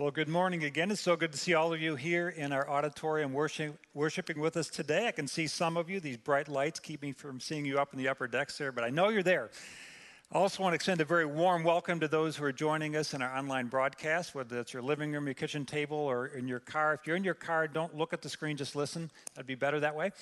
Well, good morning again. It's so good to see all of you here in our auditorium worship, worshiping with us today. I can see some of you. These bright lights keep me from seeing you up in the upper decks there, but I know you're there. I also want to extend a very warm welcome to those who are joining us in our online broadcast, whether that's your living room, your kitchen table, or in your car. If you're in your car, don't look at the screen, just listen. That'd be better that way.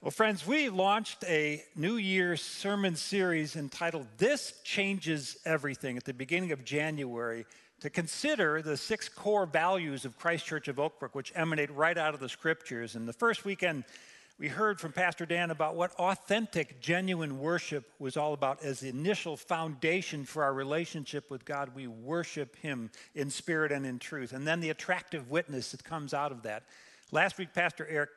Well, friends, we launched a New Year's sermon series entitled This Changes Everything at the beginning of January to consider the six core values of Christ Church of Oak Brook, which emanate right out of the scriptures. And the first weekend, we heard from Pastor Dan about what authentic, genuine worship was all about as the initial foundation for our relationship with God. We worship Him in spirit and in truth. And then the attractive witness that comes out of that. Last week, Pastor Eric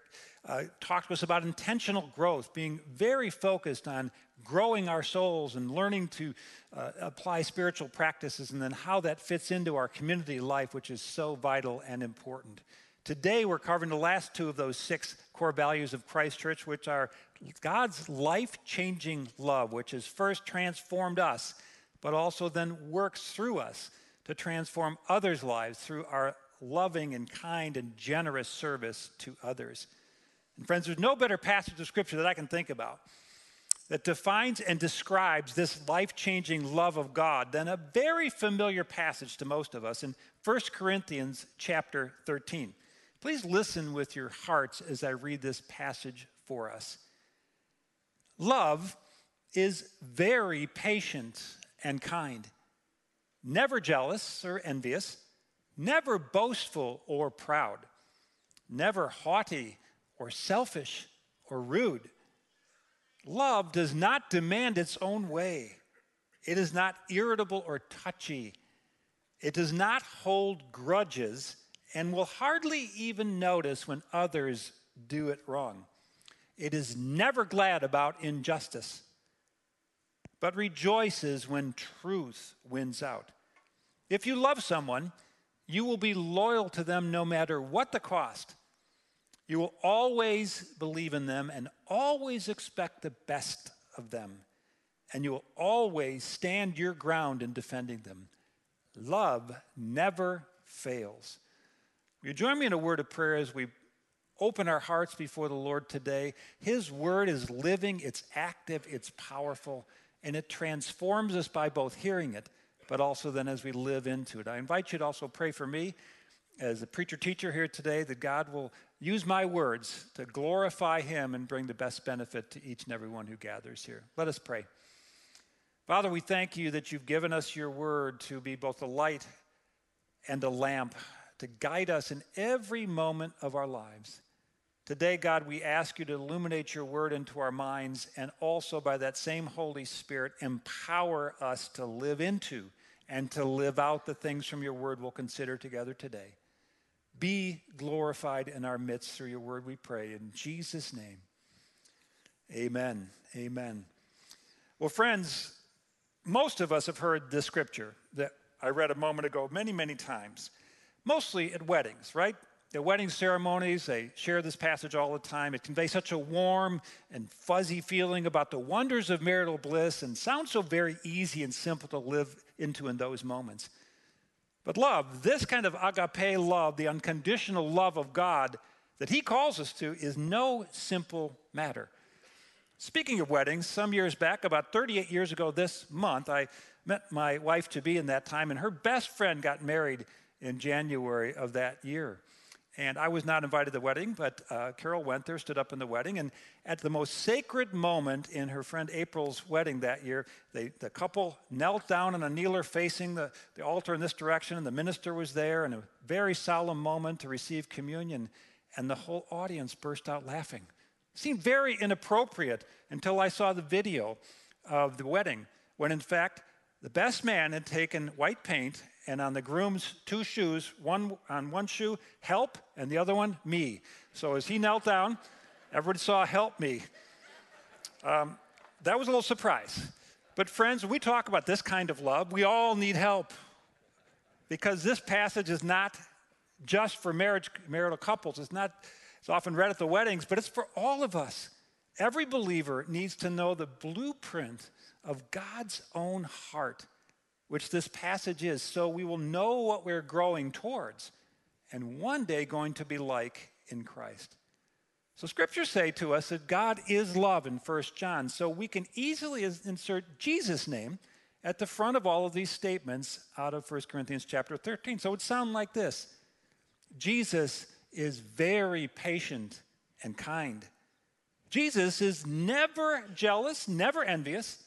uh, talked to us about intentional growth, being very focused on growing our souls and learning to uh, apply spiritual practices, and then how that fits into our community life, which is so vital and important. Today, we're covering the last two of those six core values of Christ Church, which are God's life changing love, which has first transformed us, but also then works through us to transform others' lives through our loving and kind and generous service to others. And, friends, there's no better passage of Scripture that I can think about that defines and describes this life changing love of God than a very familiar passage to most of us in 1 Corinthians chapter 13. Please listen with your hearts as I read this passage for us. Love is very patient and kind, never jealous or envious, never boastful or proud, never haughty or selfish or rude Love does not demand its own way. It is not irritable or touchy. It does not hold grudges and will hardly even notice when others do it wrong. It is never glad about injustice, but rejoices when truth wins out. If you love someone, you will be loyal to them no matter what the cost. You will always believe in them and always expect the best of them. And you will always stand your ground in defending them. Love never fails. Will you join me in a word of prayer as we open our hearts before the Lord today? His word is living, it's active, it's powerful, and it transforms us by both hearing it, but also then as we live into it. I invite you to also pray for me as a preacher teacher here today that God will use my words to glorify Him and bring the best benefit to each and every one who gathers here. Let us pray. Father, we thank you that you've given us your word to be both a light and a lamp to guide us in every moment of our lives. Today, God, we ask you to illuminate your word into our minds and also by that same Holy Spirit, empower us to live into and to live out the things from your word we'll consider together today. Be glorified in our midst through your word, we pray. In Jesus' name, amen. Amen. Well, friends, most of us have heard this scripture that I read a moment ago many, many times, mostly at weddings, right? At wedding ceremonies, they share this passage all the time. It conveys such a warm and fuzzy feeling about the wonders of marital bliss and sounds so very easy and simple to live into in those moments. But love, this kind of agape love, the unconditional love of God that He calls us to, is no simple matter. Speaking of weddings, some years back, about 38 years ago this month, I met my wife to be in that time, and her best friend got married in January of that year. And I was not invited to the wedding, but uh, Carol went there, stood up in the wedding. And at the most sacred moment in her friend April's wedding that year, they, the couple knelt down on a kneeler facing the, the altar in this direction, and the minister was there, and a very solemn moment to receive communion. And the whole audience burst out laughing. It seemed very inappropriate until I saw the video of the wedding, when in fact, the best man had taken white paint and on the groom's two shoes, one on one shoe, help, and the other one, me. So as he knelt down, everyone saw help me. Um, that was a little surprise. But friends, we talk about this kind of love, we all need help. Because this passage is not just for marriage, marital couples. It's not, it's often read at the weddings, but it's for all of us. Every believer needs to know the blueprint of God's own heart which this passage is, so we will know what we're growing towards and one day going to be like in Christ. So scriptures say to us that God is love in 1 John, so we can easily insert Jesus' name at the front of all of these statements out of 1 Corinthians chapter 13. So it would sound like this Jesus is very patient and kind. Jesus is never jealous, never envious,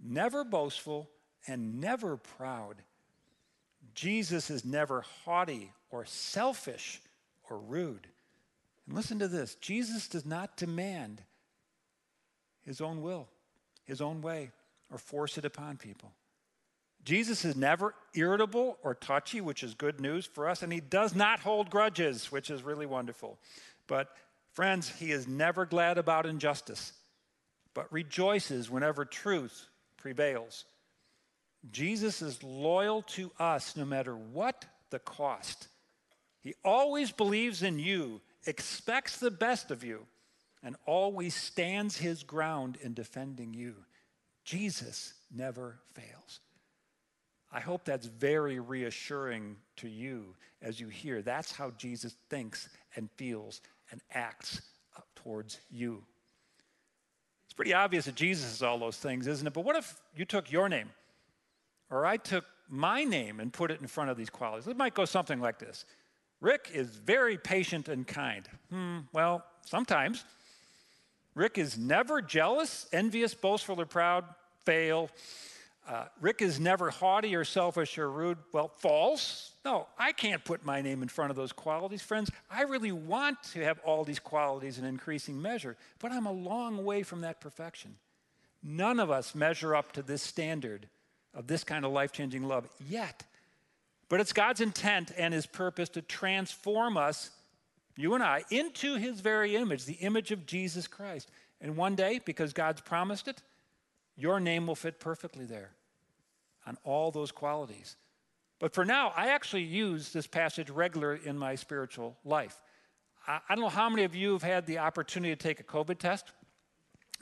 never boastful, and never proud. Jesus is never haughty or selfish or rude. And listen to this Jesus does not demand his own will, his own way, or force it upon people. Jesus is never irritable or touchy, which is good news for us, and he does not hold grudges, which is really wonderful. But, friends, he is never glad about injustice, but rejoices whenever truth prevails. Jesus is loyal to us no matter what the cost. He always believes in you, expects the best of you, and always stands his ground in defending you. Jesus never fails. I hope that's very reassuring to you as you hear that's how Jesus thinks and feels and acts towards you. It's pretty obvious that Jesus is all those things, isn't it? But what if you took your name or I took my name and put it in front of these qualities? It might go something like this Rick is very patient and kind. Hmm, well, sometimes. Rick is never jealous, envious, boastful, or proud. Fail. Uh, Rick is never haughty or selfish or rude. Well, false. No, I can't put my name in front of those qualities. Friends, I really want to have all these qualities in increasing measure, but I'm a long way from that perfection. None of us measure up to this standard of this kind of life changing love yet. But it's God's intent and His purpose to transform us, you and I, into His very image, the image of Jesus Christ. And one day, because God's promised it, your name will fit perfectly there on all those qualities. But for now, I actually use this passage regularly in my spiritual life. I, I don't know how many of you have had the opportunity to take a COVID test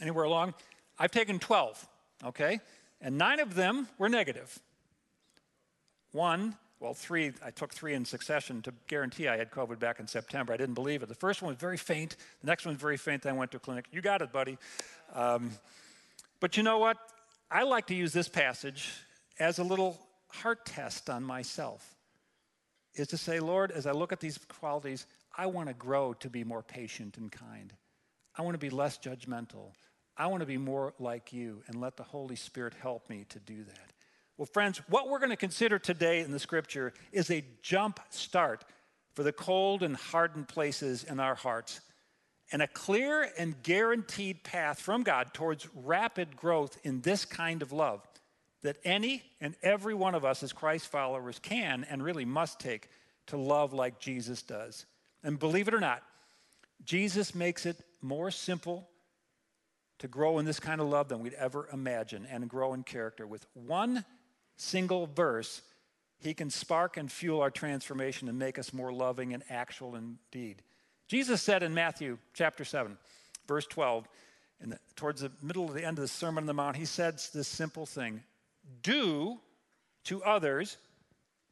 anywhere along. I've taken 12, okay? And nine of them were negative. One, well, three, I took three in succession to guarantee I had COVID back in September. I didn't believe it. The first one was very faint, the next one was very faint, then I went to a clinic. You got it, buddy. Um, but you know what? I like to use this passage as a little heart test on myself is to say, Lord, as I look at these qualities, I want to grow to be more patient and kind. I want to be less judgmental. I want to be more like you and let the Holy Spirit help me to do that. Well, friends, what we're going to consider today in the scripture is a jump start for the cold and hardened places in our hearts and a clear and guaranteed path from God towards rapid growth in this kind of love that any and every one of us as Christ followers can and really must take to love like Jesus does. And believe it or not, Jesus makes it more simple to grow in this kind of love than we'd ever imagine and grow in character. With one single verse, he can spark and fuel our transformation and make us more loving and actual indeed. Jesus said in Matthew chapter 7, verse 12, and towards the middle of the end of the Sermon on the Mount, he said this simple thing Do to others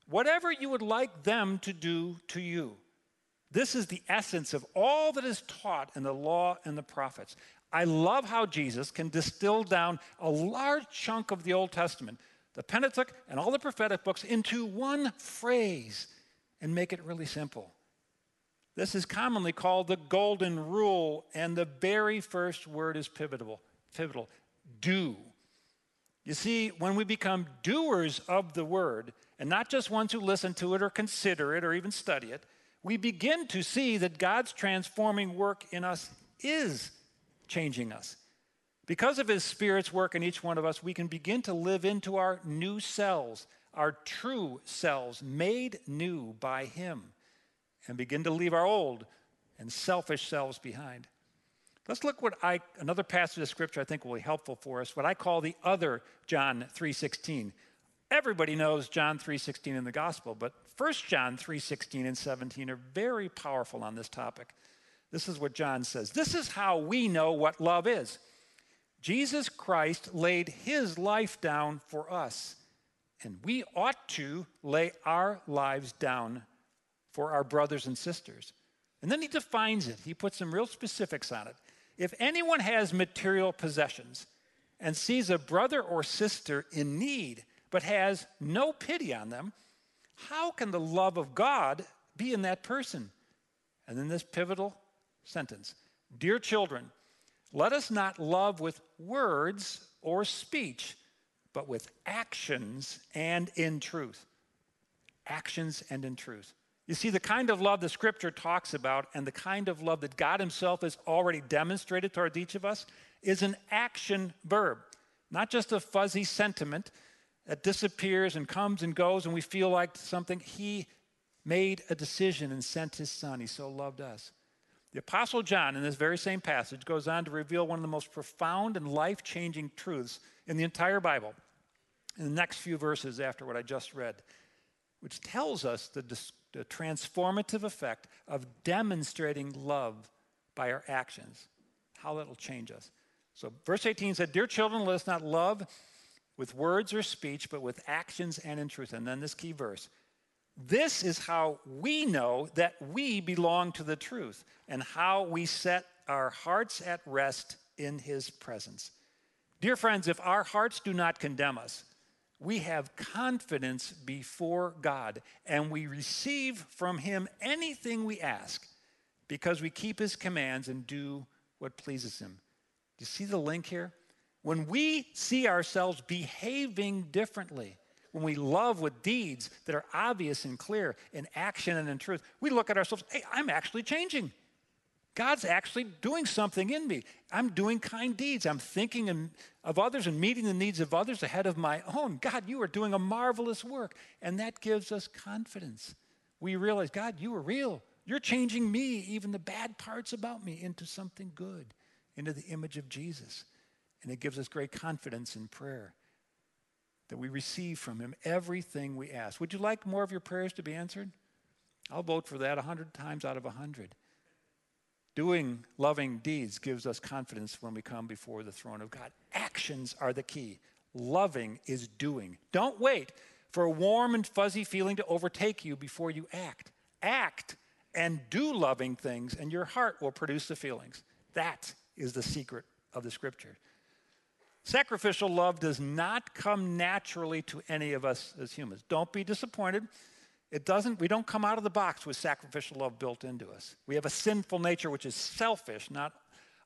whatever you would like them to do to you. This is the essence of all that is taught in the law and the prophets. I love how Jesus can distill down a large chunk of the Old Testament, the Pentateuch and all the prophetic books, into one phrase and make it really simple. This is commonly called the golden rule, and the very first word is pivotal. Pivotal. Do. You see, when we become doers of the word, and not just ones who listen to it or consider it or even study it, we begin to see that God's transforming work in us is changing us. Because of His Spirit's work in each one of us, we can begin to live into our new selves, our true selves, made new by Him and begin to leave our old and selfish selves behind. Let's look what I another passage of scripture I think will be helpful for us, what I call the other John 3:16. Everybody knows John 3:16 in the gospel, but 1 John 3:16 and 17 are very powerful on this topic. This is what John says. This is how we know what love is. Jesus Christ laid his life down for us, And we ought to lay our lives down for our brothers and sisters. And then he defines it, he puts some real specifics on it. If anyone has material possessions and sees a brother or sister in need, but has no pity on them, how can the love of God be in that person? And then this pivotal sentence Dear children, let us not love with words or speech, but with actions and in truth. Actions and in truth. You see, the kind of love the scripture talks about and the kind of love that God Himself has already demonstrated towards each of us is an action verb, not just a fuzzy sentiment that disappears and comes and goes and we feel like something. He made a decision and sent His Son. He so loved us. The Apostle John, in this very same passage, goes on to reveal one of the most profound and life changing truths in the entire Bible in the next few verses after what I just read, which tells us the, the transformative effect of demonstrating love by our actions, how that'll change us. So, verse 18 said, Dear children, let us not love with words or speech, but with actions and in truth. And then this key verse this is how we know that we belong to the truth and how we set our hearts at rest in his presence. Dear friends, if our hearts do not condemn us, we have confidence before God and we receive from him anything we ask because we keep his commands and do what pleases him. Do you see the link here? When we see ourselves behaving differently, when we love with deeds that are obvious and clear in action and in truth, we look at ourselves, hey, I'm actually changing. God's actually doing something in me. I'm doing kind deeds. I'm thinking of others and meeting the needs of others ahead of my own. God, you are doing a marvelous work. And that gives us confidence. We realize, God, you are real. You're changing me, even the bad parts about me, into something good, into the image of Jesus. And it gives us great confidence in prayer that we receive from Him everything we ask. Would you like more of your prayers to be answered? I'll vote for that 100 times out of 100. Doing loving deeds gives us confidence when we come before the throne of God. Actions are the key. Loving is doing. Don't wait for a warm and fuzzy feeling to overtake you before you act. Act and do loving things, and your heart will produce the feelings. That is the secret of the scripture. Sacrificial love does not come naturally to any of us as humans. Don't be disappointed. It doesn't, we don't come out of the box with sacrificial love built into us. We have a sinful nature which is selfish, not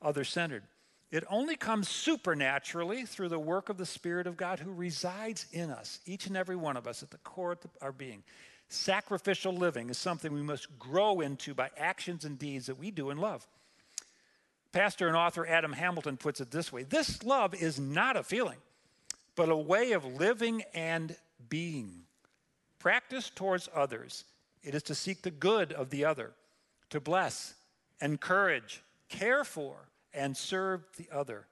other centered. It only comes supernaturally through the work of the Spirit of God who resides in us, each and every one of us, at the core of our being. Sacrificial living is something we must grow into by actions and deeds that we do in love. Pastor and author Adam Hamilton puts it this way This love is not a feeling, but a way of living and being. Practice towards others. It is to seek the good of the other, to bless, encourage, care for, and serve the other.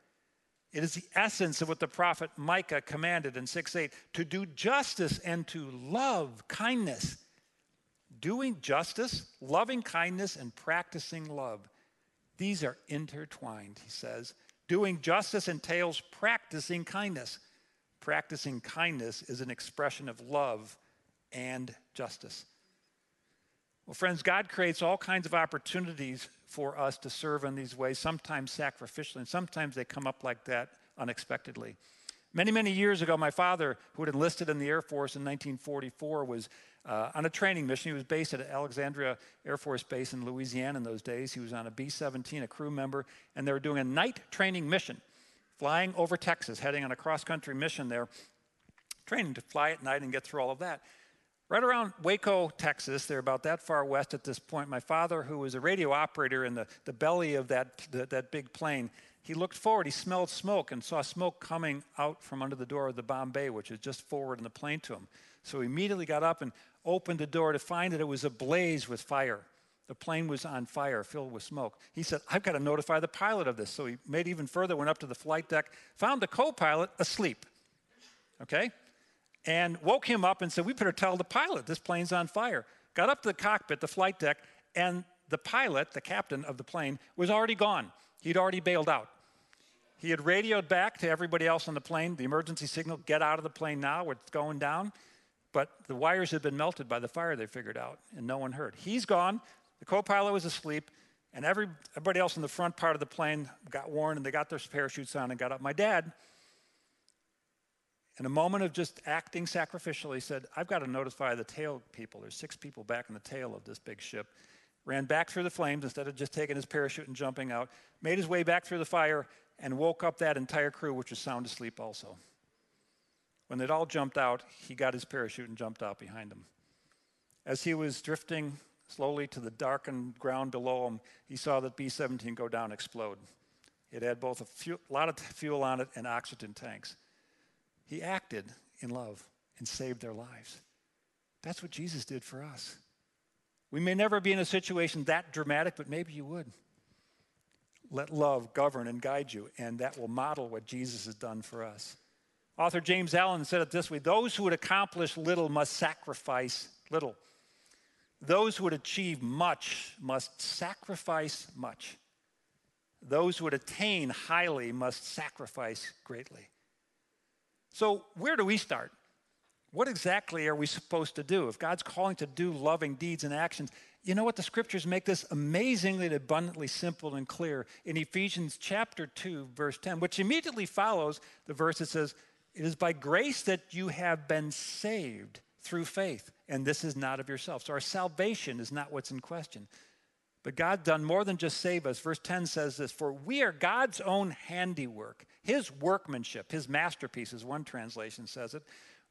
It is the essence of what the prophet Micah commanded in 6 8 to do justice and to love kindness. Doing justice, loving kindness, and practicing love these are intertwined, he says. Doing justice entails practicing kindness. Practicing kindness is an expression of love and justice. Well, friends, God creates all kinds of opportunities for us to serve in these ways, sometimes sacrificially, and sometimes they come up like that unexpectedly. Many, many years ago, my father, who had enlisted in the Air Force in 1944, was uh, on a training mission. He was based at Alexandria Air Force Base in Louisiana in those days. He was on a B 17, a crew member, and they were doing a night training mission, flying over Texas, heading on a cross country mission there, training to fly at night and get through all of that. Right around Waco, Texas, they're about that far west at this point. My father, who was a radio operator in the, the belly of that, the, that big plane, he looked forward. He smelled smoke and saw smoke coming out from under the door of the bomb bay, which was just forward in the plane to him. So he immediately got up and opened the door to find that it was ablaze with fire. The plane was on fire, filled with smoke. He said, I've got to notify the pilot of this. So he made even further, went up to the flight deck, found the co pilot asleep. Okay? And woke him up and said, We better tell the pilot this plane's on fire. Got up to the cockpit, the flight deck, and the pilot, the captain of the plane, was already gone. He'd already bailed out. He had radioed back to everybody else on the plane the emergency signal get out of the plane now, it's going down. But the wires had been melted by the fire, they figured out, and no one heard. He's gone, the co pilot was asleep, and every, everybody else in the front part of the plane got warned and they got their parachutes on and got up. My dad, in a moment of just acting sacrificially, said, I've got to notify the tail people. There's six people back in the tail of this big ship. Ran back through the flames instead of just taking his parachute and jumping out, made his way back through the fire, and woke up that entire crew, which was sound asleep also. When they'd all jumped out, he got his parachute and jumped out behind them. As he was drifting slowly to the darkened ground below him, he saw that B 17 go down explode. It had both a few, lot of fuel on it and oxygen tanks. He acted in love and saved their lives. That's what Jesus did for us. We may never be in a situation that dramatic, but maybe you would. Let love govern and guide you, and that will model what Jesus has done for us. Author James Allen said it this way Those who would accomplish little must sacrifice little. Those who would achieve much must sacrifice much. Those who would attain highly must sacrifice greatly. So, where do we start? What exactly are we supposed to do? If God's calling to do loving deeds and actions, you know what? The scriptures make this amazingly and abundantly simple and clear in Ephesians chapter 2, verse 10, which immediately follows the verse that says, It is by grace that you have been saved through faith, and this is not of yourself. So our salvation is not what's in question. But God done more than just save us. Verse 10 says this For we are God's own handiwork, his workmanship, his masterpiece, as one translation says it,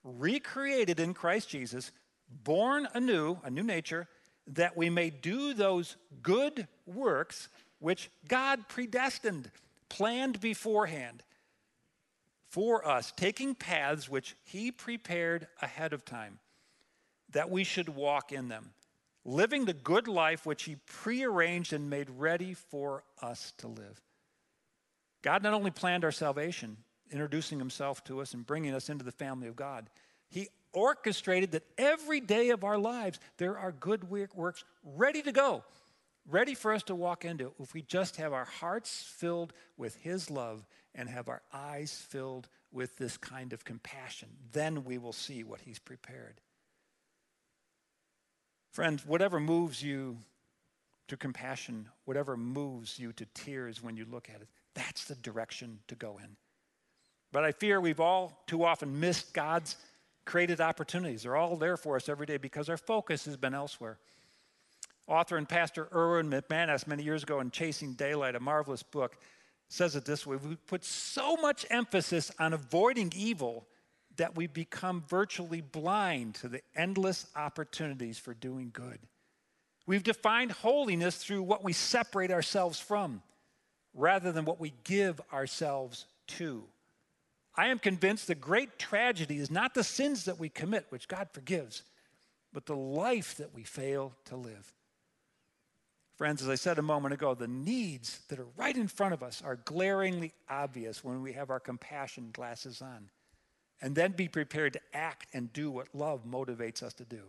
recreated in Christ Jesus, born anew, a new nature, that we may do those good works which God predestined, planned beforehand for us, taking paths which he prepared ahead of time that we should walk in them, living the good life which He prearranged and made ready for us to live. God not only planned our salvation, introducing Himself to us and bringing us into the family of God, He orchestrated that every day of our lives there are good works ready to go, ready for us to walk into if we just have our hearts filled with His love and have our eyes filled with this kind of compassion. Then we will see what He's prepared. Friends, whatever moves you to compassion, whatever moves you to tears when you look at it, that's the direction to go in. But I fear we've all too often missed God's created opportunities. They're all there for us every day because our focus has been elsewhere. Author and pastor Erwin McManus, many years ago in Chasing Daylight, a marvelous book, says it this way We put so much emphasis on avoiding evil that we become virtually blind to the endless opportunities for doing good. We've defined holiness through what we separate ourselves from rather than what we give ourselves to. I am convinced the great tragedy is not the sins that we commit, which God forgives, but the life that we fail to live. Friends, as I said a moment ago, the needs that are right in front of us are glaringly obvious when we have our compassion glasses on and then be prepared to act and do what love motivates us to do.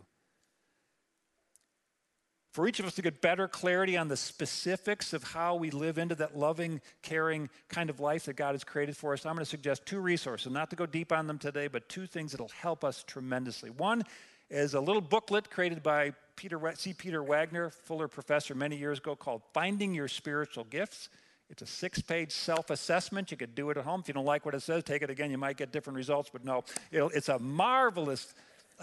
For each of us to get better clarity on the specifics of how we live into that loving, caring kind of life that God has created for us, I'm going to suggest two resources, not to go deep on them today, but two things that'll help us tremendously. One is a little booklet created by Peter, C. Peter Wagner, Fuller professor, many years ago called Finding Your Spiritual Gifts. It's a six page self assessment. You could do it at home. If you don't like what it says, take it again. You might get different results, but no, it's a marvelous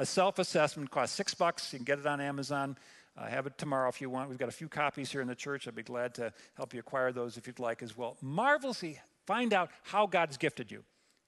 self assessment. Costs six bucks. You can get it on Amazon. Uh, have it tomorrow if you want. We've got a few copies here in the church. I'd be glad to help you acquire those if you'd like as well. Marvelously find out how God has gifted you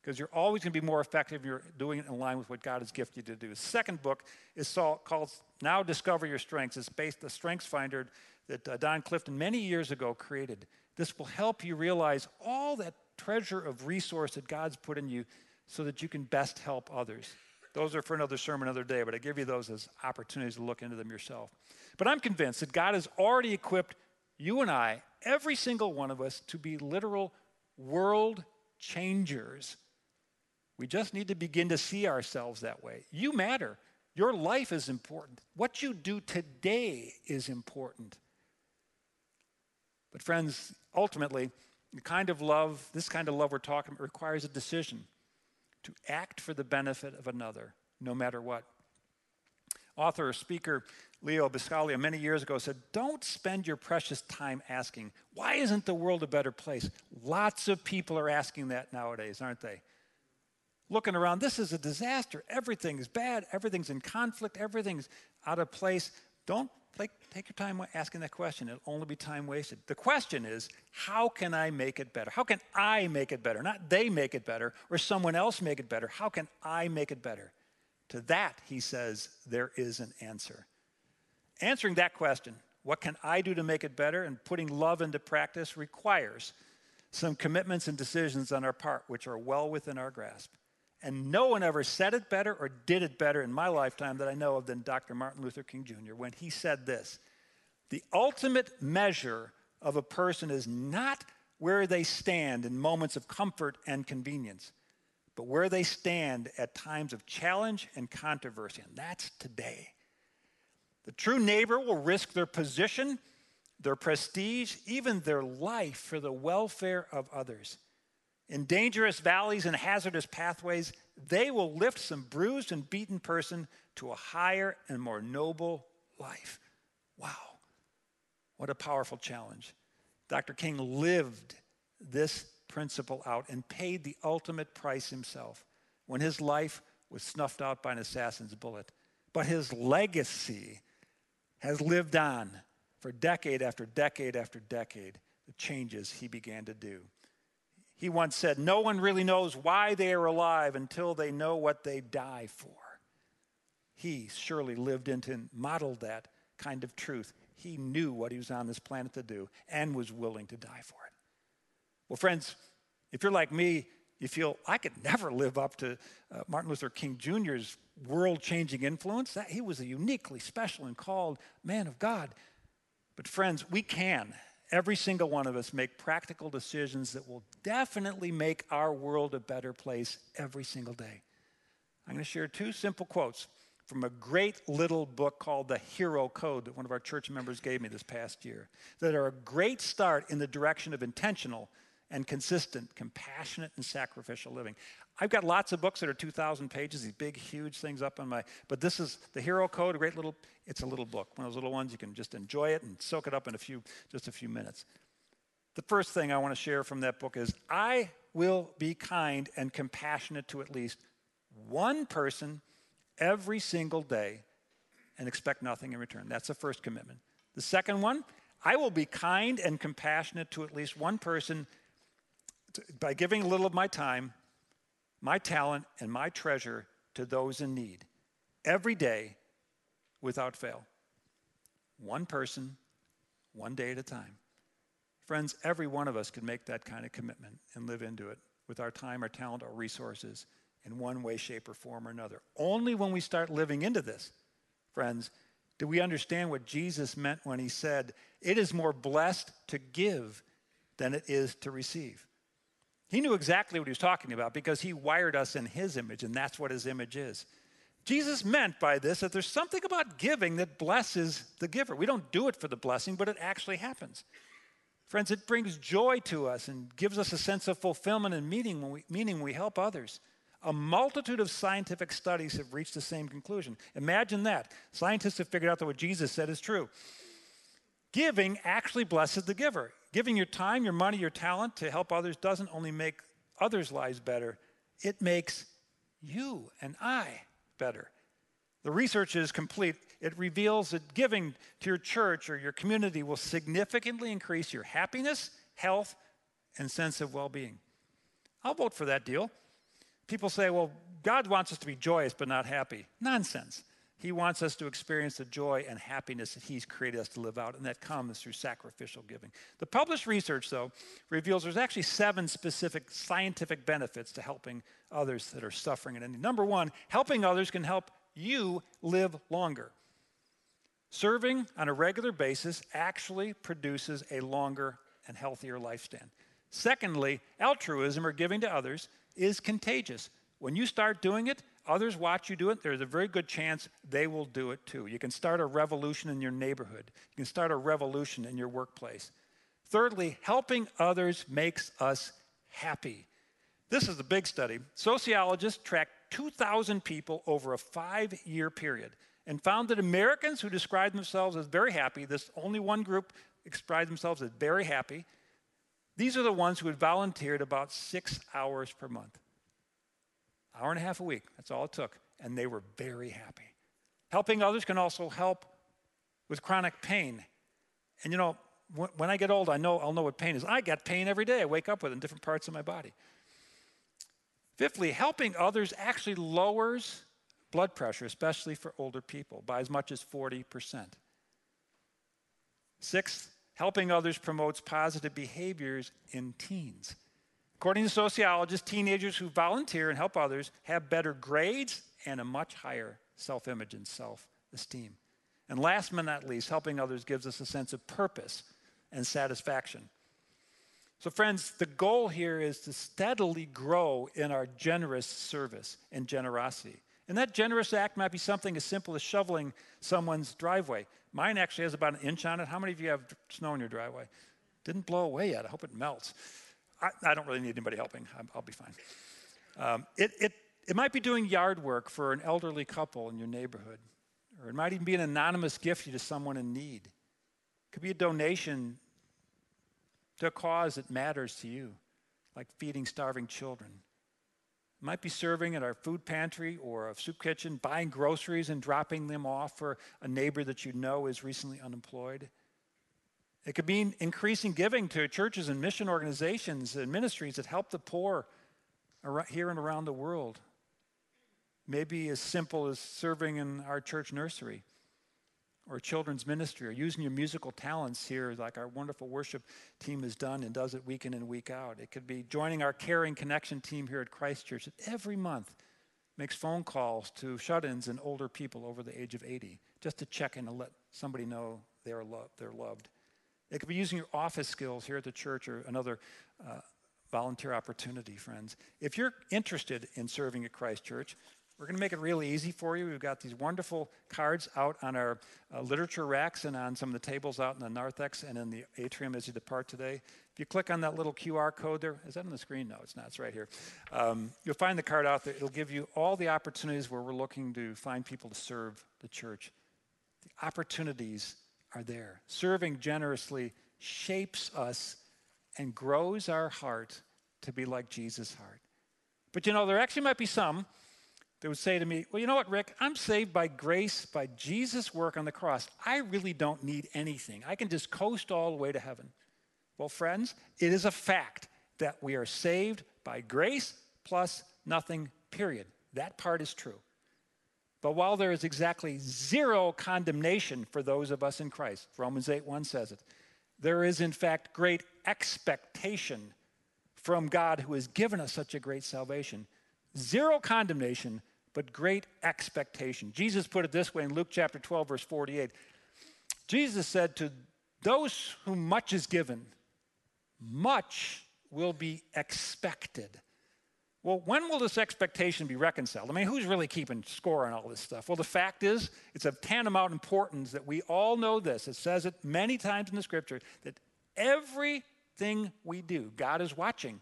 because you're always going to be more effective if you're doing it in line with what God has gifted you to do. The second book is called Now Discover Your Strengths. It's based the Strengths Finder that uh, Don Clifton many years ago created. This will help you realize all that treasure of resource that God's put in you so that you can best help others. Those are for another sermon another day, but I give you those as opportunities to look into them yourself. But I'm convinced that God has already equipped you and I, every single one of us, to be literal world changers. We just need to begin to see ourselves that way. You matter. Your life is important. What you do today is important. But, friends, ultimately, The kind of love, this kind of love we're talking about, requires a decision to act for the benefit of another, no matter what. Author or speaker Leo Buscaglia many years ago said, Don't spend your precious time asking, why isn't the world a better place? Lots of people are asking that nowadays, aren't they? Looking around, this is a disaster. Everything is bad. Everything's in conflict. Everything's out of place. Don't like, take your time asking that question. It'll only be time wasted. The question is, how can I make it better? How can I make it better? Not they make it better or someone else make it better. How can I make it better? To that, he says, there is an answer. Answering that question, what can I do to make it better, and putting love into practice requires some commitments and decisions on our part, which are well within our grasp. And no one ever said it better or did it better in my lifetime that I know of than Dr. Martin Luther King Jr. when he said this The ultimate measure of a person is not where they stand in moments of comfort and convenience, but where they stand at times of challenge and controversy. And that's today. The true neighbor will risk their position, their prestige, even their life for the welfare of others. In dangerous valleys and hazardous pathways, they will lift some bruised and beaten person to a higher and more noble life. Wow. What a powerful challenge. Dr. King lived this principle out and paid the ultimate price himself when his life was snuffed out by an assassin's bullet. But his legacy has lived on for decade after decade after decade, the changes he began to do. He once said, No one really knows why they are alive until they know what they die for. He surely lived into and modeled that kind of truth. He knew what he was on this planet to do and was willing to die for it. Well, friends, if you're like me, you feel I could never live up to uh, Martin Luther King Jr.'s world changing influence. That, he was a uniquely special and called man of God. But, friends, we can every single one of us make practical decisions that will definitely make our world a better place every single day. I'm going to share two simple quotes from a great little book called The Hero Code that one of our church members gave me this past year, that are a great start in the direction of intentional and consistent, compassionate, and sacrificial living. I've got lots of books that are 2,000 pages, these big, huge things up on my, but this is the Hero Code, a great little, it's a little book. One of those little ones you can just enjoy it and soak it up in a few, just a few minutes. The first thing I want to share from that book is I will be kind and compassionate to at least one person every single day and expect nothing in return. That's the first commitment. The second one, I will be kind and compassionate to at least one person by giving a little of my time my talent and my treasure to those in need every day without fail. One person, one day at a time. Friends, every one of us can make that kind of commitment and live into it with our time, our talent, our resources in one way, shape, or form or another. Only when we start living into this, friends, do we understand what Jesus meant when he said, It is more blessed to give than it is to receive. He knew exactly what he was talking about because he wired us in his image, and that's what his image is. Jesus meant by this that there's something about giving that blesses the giver. We don't do it for the blessing, but it actually happens. Friends, it brings joy to us and gives us a sense of fulfillment and meaning when we, meaning we help others. A multitude of scientific studies have reached the same conclusion. Imagine that. Scientists have figured out that what Jesus said is true. Giving actually blesses the giver. Giving your time, your money, your talent to help others doesn't only make others' lives better, it makes you and I better. The research is complete. It reveals that giving to your church or your community will significantly increase your happiness, health, and sense of well being. I'll vote for that deal. People say, well, God wants us to be joyous but not happy. Nonsense. He wants us to experience the joy and happiness that He's created us to live out, and that comes through sacrificial giving. The published research, though, reveals there's actually seven specific scientific benefits to helping others that are suffering. And number one, helping others can help you live longer. Serving on a regular basis actually produces a longer and healthier lifespan. Secondly, altruism or giving to others is contagious. When you start doing it, others watch you do it, there's a very good chance they will do it too. You can start a revolution in your neighborhood, you can start a revolution in your workplace. Thirdly, helping others makes us happy. This is a big study. Sociologists tracked 2,000 people over a five year period and found that Americans who described themselves as very happy, this only one group described themselves as very happy, these are the ones who had volunteered about six hours per month. Hour and a half a week, that's all it took. And they were very happy. Helping others can also help with chronic pain. And you know, when I get old, I know I'll know what pain is. I get pain every day. I wake up with it in different parts of my body. Fifthly, helping others actually lowers blood pressure, especially for older people, by as much as 40%. Sixth, helping others promotes positive behaviors in teens. According to sociologists, teenagers who volunteer and help others have better grades and a much higher self image and self esteem. And last but not least, helping others gives us a sense of purpose and satisfaction. So, friends, the goal here is to steadily grow in our generous service and generosity. And that generous act might be something as simple as shoveling someone's driveway. Mine actually has about an inch on it. How many of you have snow in your driveway? Didn't blow away yet. I hope it melts. I, I don't really need anybody helping. i will be fine. Um, it, it, it might be doing yard work for an elderly couple in your neighborhood, or it might even be an anonymous gift to someone in need. It could be a donation to a cause that matters to you, like feeding starving children. It might be serving at our food pantry or a soup kitchen, buying groceries and dropping them off for a neighbor that you know is recently unemployed. It could mean increasing giving to churches and mission organizations and ministries that help the poor here and around the world. Maybe as simple as serving in our church nursery or children's ministry or using your musical talents here, like our wonderful worship team has done and does it week in and week out. It could be joining our caring connection team here at Christ Church that every month makes phone calls to shut ins and older people over the age of 80 just to check in and let somebody know they are lo- they're loved. It could be using your office skills here at the church or another uh, volunteer opportunity, friends. If you're interested in serving at Christ Church, we're going to make it really easy for you. We've got these wonderful cards out on our uh, literature racks and on some of the tables out in the narthex and in the atrium as you depart today. If you click on that little QR code there, is that on the screen? No, it's not. It's right here. Um, you'll find the card out there. It'll give you all the opportunities where we're looking to find people to serve the church. The opportunities are there. Serving generously shapes us and grows our heart to be like Jesus' heart. But you know, there actually might be some that would say to me, Well, you know what, Rick? I'm saved by grace, by Jesus' work on the cross. I really don't need anything. I can just coast all the way to heaven. Well, friends, it is a fact that we are saved by grace plus nothing, period. That part is true. But while there is exactly zero condemnation for those of us in Christ, Romans 8 1 says it, there is in fact great expectation from God who has given us such a great salvation Zero condemnation, but great expectation. Jesus put it this way in Luke chapter 12, verse 48. Jesus said, To those whom much is given, much will be expected. Well, when will this expectation be reconciled? I mean, who's really keeping score on all this stuff? Well, the fact is, it's of tantamount importance that we all know this. It says it many times in the scripture that everything we do, God is watching.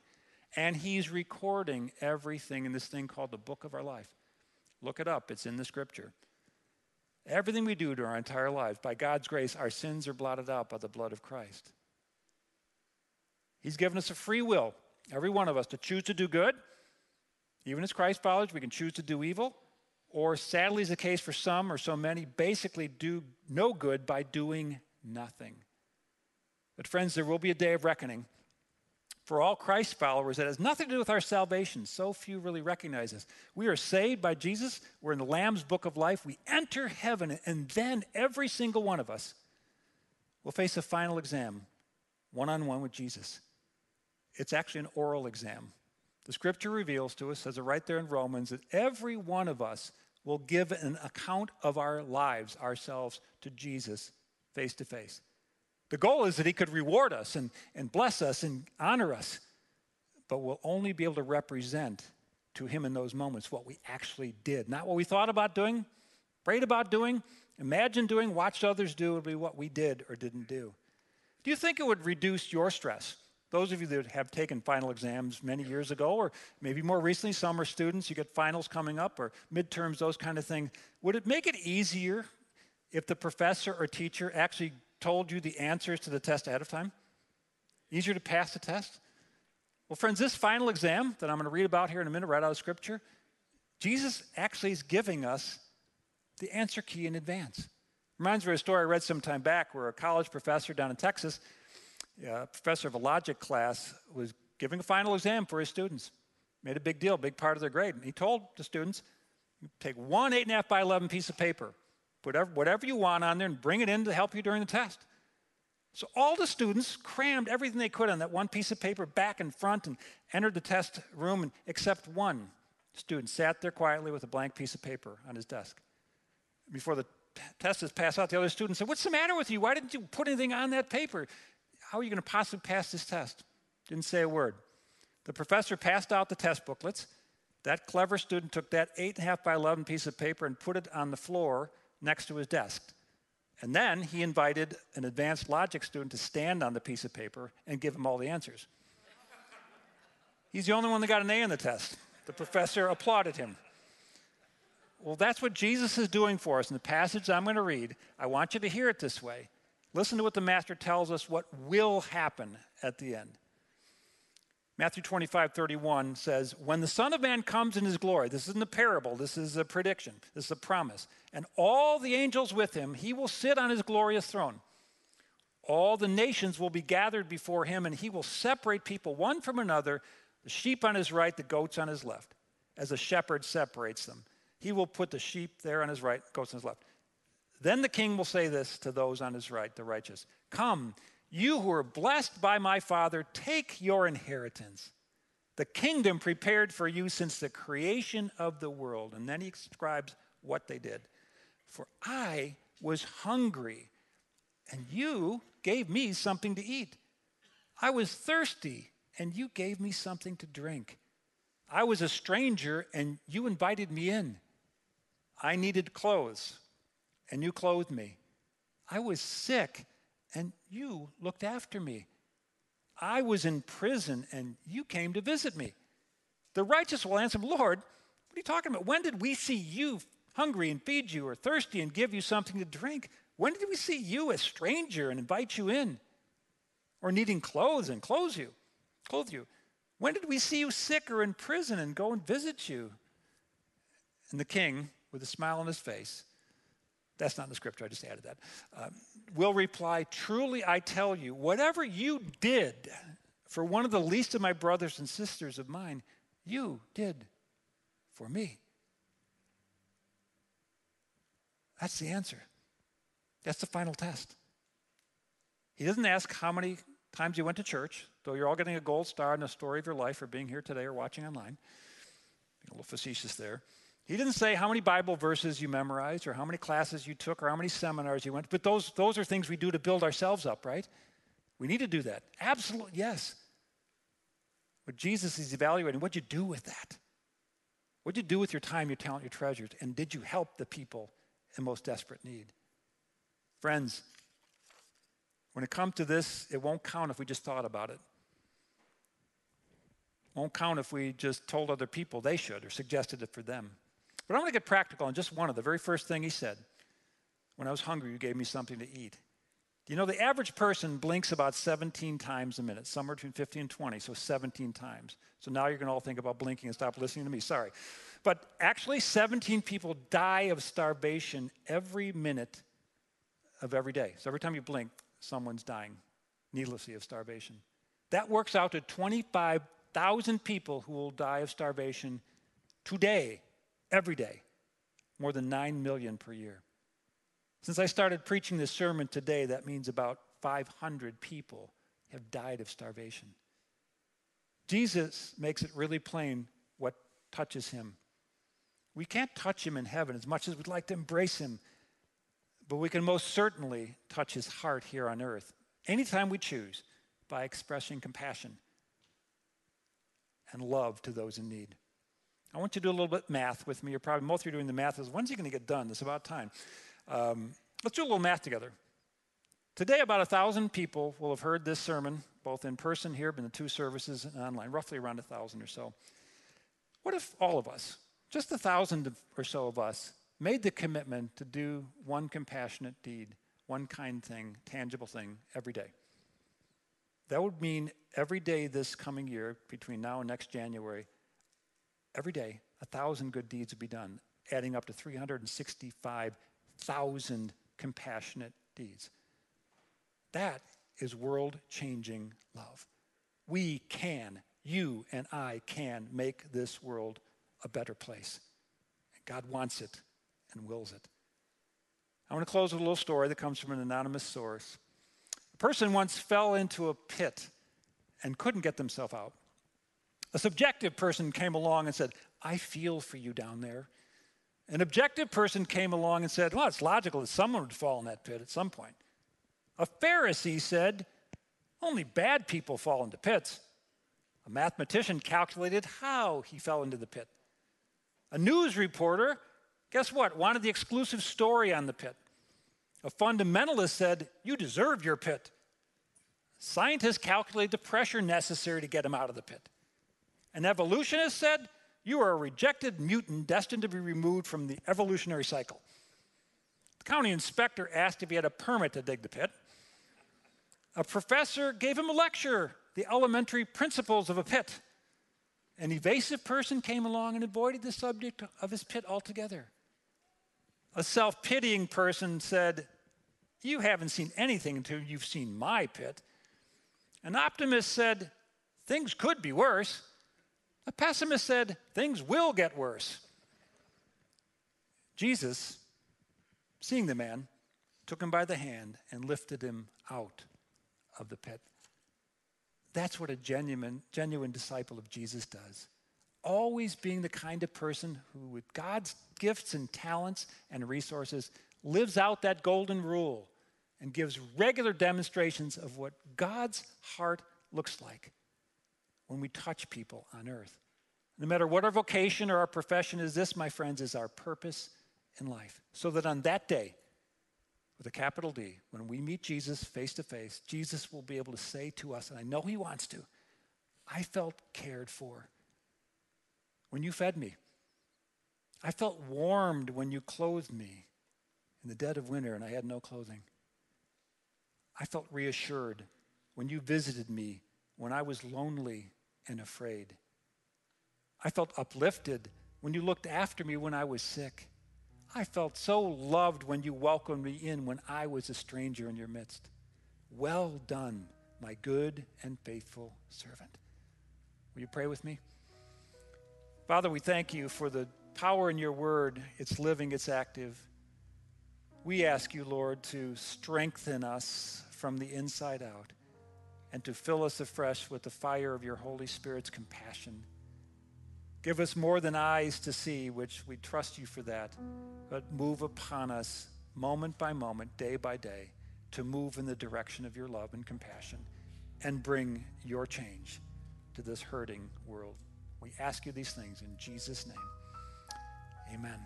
And he's recording everything in this thing called the book of our life. Look it up, it's in the scripture. Everything we do to our entire lives, by God's grace, our sins are blotted out by the blood of Christ. He's given us a free will, every one of us, to choose to do good. Even as Christ followers, we can choose to do evil, or sadly is the case for some or so many, basically do no good by doing nothing. But friends, there will be a day of reckoning for all Christ followers that has nothing to do with our salvation. So few really recognize this. We are saved by Jesus. We're in the Lamb's book of life. We enter heaven, and then every single one of us will face a final exam, one on one with Jesus. It's actually an oral exam. The scripture reveals to us, says it right there in Romans, that every one of us will give an account of our lives, ourselves, to Jesus face to face. The goal is that he could reward us and, and bless us and honor us, but we'll only be able to represent to him in those moments what we actually did. Not what we thought about doing, prayed about doing, imagined doing, watched others do, would be what we did or didn't do. Do you think it would reduce your stress? Those of you that have taken final exams many years ago, or maybe more recently, some are students, you get finals coming up, or midterms, those kind of things. Would it make it easier if the professor or teacher actually told you the answers to the test ahead of time? Easier to pass the test? Well, friends, this final exam that I'm going to read about here in a minute, right out of Scripture, Jesus actually is giving us the answer key in advance. Reminds me of a story I read some time back where a college professor down in Texas, a professor of a logic class, was giving a final exam for his students. Made a big deal, big part of their grade. And he told the students, take one 8.5 by 11 piece of paper, put whatever, whatever you want on there, and bring it in to help you during the test. So all the students crammed everything they could on that one piece of paper back and front and entered the test room, and except one student sat there quietly with a blank piece of paper on his desk. Before the test is passed out, the other student said, What's the matter with you? Why didn't you put anything on that paper? How are you going to possibly pass this test? Didn't say a word. The professor passed out the test booklets. That clever student took that 8.5 by 11 piece of paper and put it on the floor next to his desk. And then he invited an advanced logic student to stand on the piece of paper and give him all the answers. He's the only one that got an A in the test. The professor applauded him. Well, that's what Jesus is doing for us in the passage I'm going to read. I want you to hear it this way. Listen to what the Master tells us what will happen at the end. Matthew 25, 31 says, When the Son of Man comes in his glory, this isn't a parable, this is a prediction, this is a promise, and all the angels with him, he will sit on his glorious throne. All the nations will be gathered before him, and he will separate people one from another, the sheep on his right, the goats on his left, as a shepherd separates them. He will put the sheep there on his right, goats on his left. Then the king will say this to those on his right, the righteous Come, you who are blessed by my Father, take your inheritance, the kingdom prepared for you since the creation of the world. And then he describes what they did. For I was hungry, and you gave me something to eat. I was thirsty, and you gave me something to drink. I was a stranger, and you invited me in. I needed clothes, and you clothed me. I was sick and you looked after me. I was in prison, and you came to visit me. The righteous will answer, Lord, what are you talking about? When did we see you hungry and feed you, or thirsty and give you something to drink? When did we see you a stranger and invite you in? Or needing clothes and clothe you, clothe you? When did we see you sick or in prison and go and visit you? And the king, with a smile on his face, that's not in the scripture, I just added that. Um, will reply, Truly I tell you, whatever you did for one of the least of my brothers and sisters of mine, you did for me. That's the answer. That's the final test. He doesn't ask how many times you went to church, though you're all getting a gold star in the story of your life for being here today or watching online. Being a little facetious there. He didn't say how many Bible verses you memorized or how many classes you took or how many seminars you went, but those, those are things we do to build ourselves up, right? We need to do that. Absolutely, yes. But Jesus is evaluating what'd you do with that? What'd you do with your time, your talent, your treasures? And did you help the people in most desperate need? Friends, when it comes to this, it won't count if we just thought about it. it won't count if we just told other people they should or suggested it for them. But I'm going to get practical on just one of the very first thing he said. When I was hungry, you gave me something to eat. Do you know the average person blinks about 17 times a minute, somewhere between 15 and 20, so 17 times. So now you're going to all think about blinking and stop listening to me. Sorry. But actually, 17 people die of starvation every minute of every day. So every time you blink, someone's dying needlessly of starvation. That works out to 25,000 people who will die of starvation today every day, more than 9 million per year. Since I started preaching this sermon today, that means about 500 people have died of starvation. Jesus makes it really plain what touches him. We can't touch him in heaven as much as we'd like to embrace him, but we can most certainly touch his heart here on earth anytime we choose by expressing compassion and love to those in need. I want you to do a little bit math with me. You're probably, most of you doing the math. Is when's he going to get done? It's about time. Um, let's do a little math together. Today, about a thousand people will have heard this sermon, both in person here, in the two services, and online, roughly around a thousand or so. What if all of us, just a thousand or so of us, made the commitment to do one compassionate deed, one kind thing, tangible thing every day? That would mean every day this coming year, between now and next January, every day, a thousand good deeds would be done, adding up to 365,000 compassionate deeds. That is world changing love. We can, you and I can make this world a better place. God wants it and wills it. I want to close with a little story that comes from an anonymous source. A person once fell into a pit and couldn't get themselves out. A subjective person came along and said, I feel for you down there. An objective person came along and said, Well, it's logical that someone would fall in that pit at some point. A Pharisee said, Only bad people fall into pits. A mathematician calculated how he fell into the pit. A news reporter, guess what, wanted the exclusive story on the pit. A fundamentalist said, You deserve your pit. Scientists calculated the pressure necessary to get him out of the pit. An evolutionist said, You are a rejected mutant destined to be removed from the evolutionary cycle. The county inspector asked if he had a permit to dig the pit. A professor gave him a lecture, The Elementary Principles of a Pit. An evasive person came along and avoided the subject of his pit altogether. A self pitying person said, You haven't seen anything until you've seen my pit. An optimist said, Things could be worse. A pessimist said, Things will get worse. Jesus, seeing the man, took him by the hand and lifted him out of the pit. That's what a genuine, genuine disciple of Jesus does. Always being the kind of person who, with God's gifts and talents and resources, lives out that golden rule and gives regular demonstrations of what God's heart looks like when we touch people on earth. No matter what our vocation or our profession is, this, my friends, is our purpose in life. So that on that day, with a capital D, when we meet Jesus face to face, Jesus will be able to say to us, and I know he wants to, I felt cared for when you fed me. I felt warmed when you clothed me in the dead of winter and I had no clothing. I felt reassured when you visited me when I was lonely and afraid. I felt uplifted when you looked after me when I was sick. I felt so loved when you welcomed me in when I was a stranger in your midst. Well done, my good and faithful servant. Will you pray with me? Father, we thank you for the power in your word. It's living, it's active. We ask you, Lord, to strengthen us from the inside out and to fill us afresh with the fire of your Holy Spirit's compassion Give us more than eyes to see, which we trust you for that, but move upon us moment by moment, day by day, to move in the direction of your love and compassion and bring your change to this hurting world. We ask you these things in Jesus' name. Amen.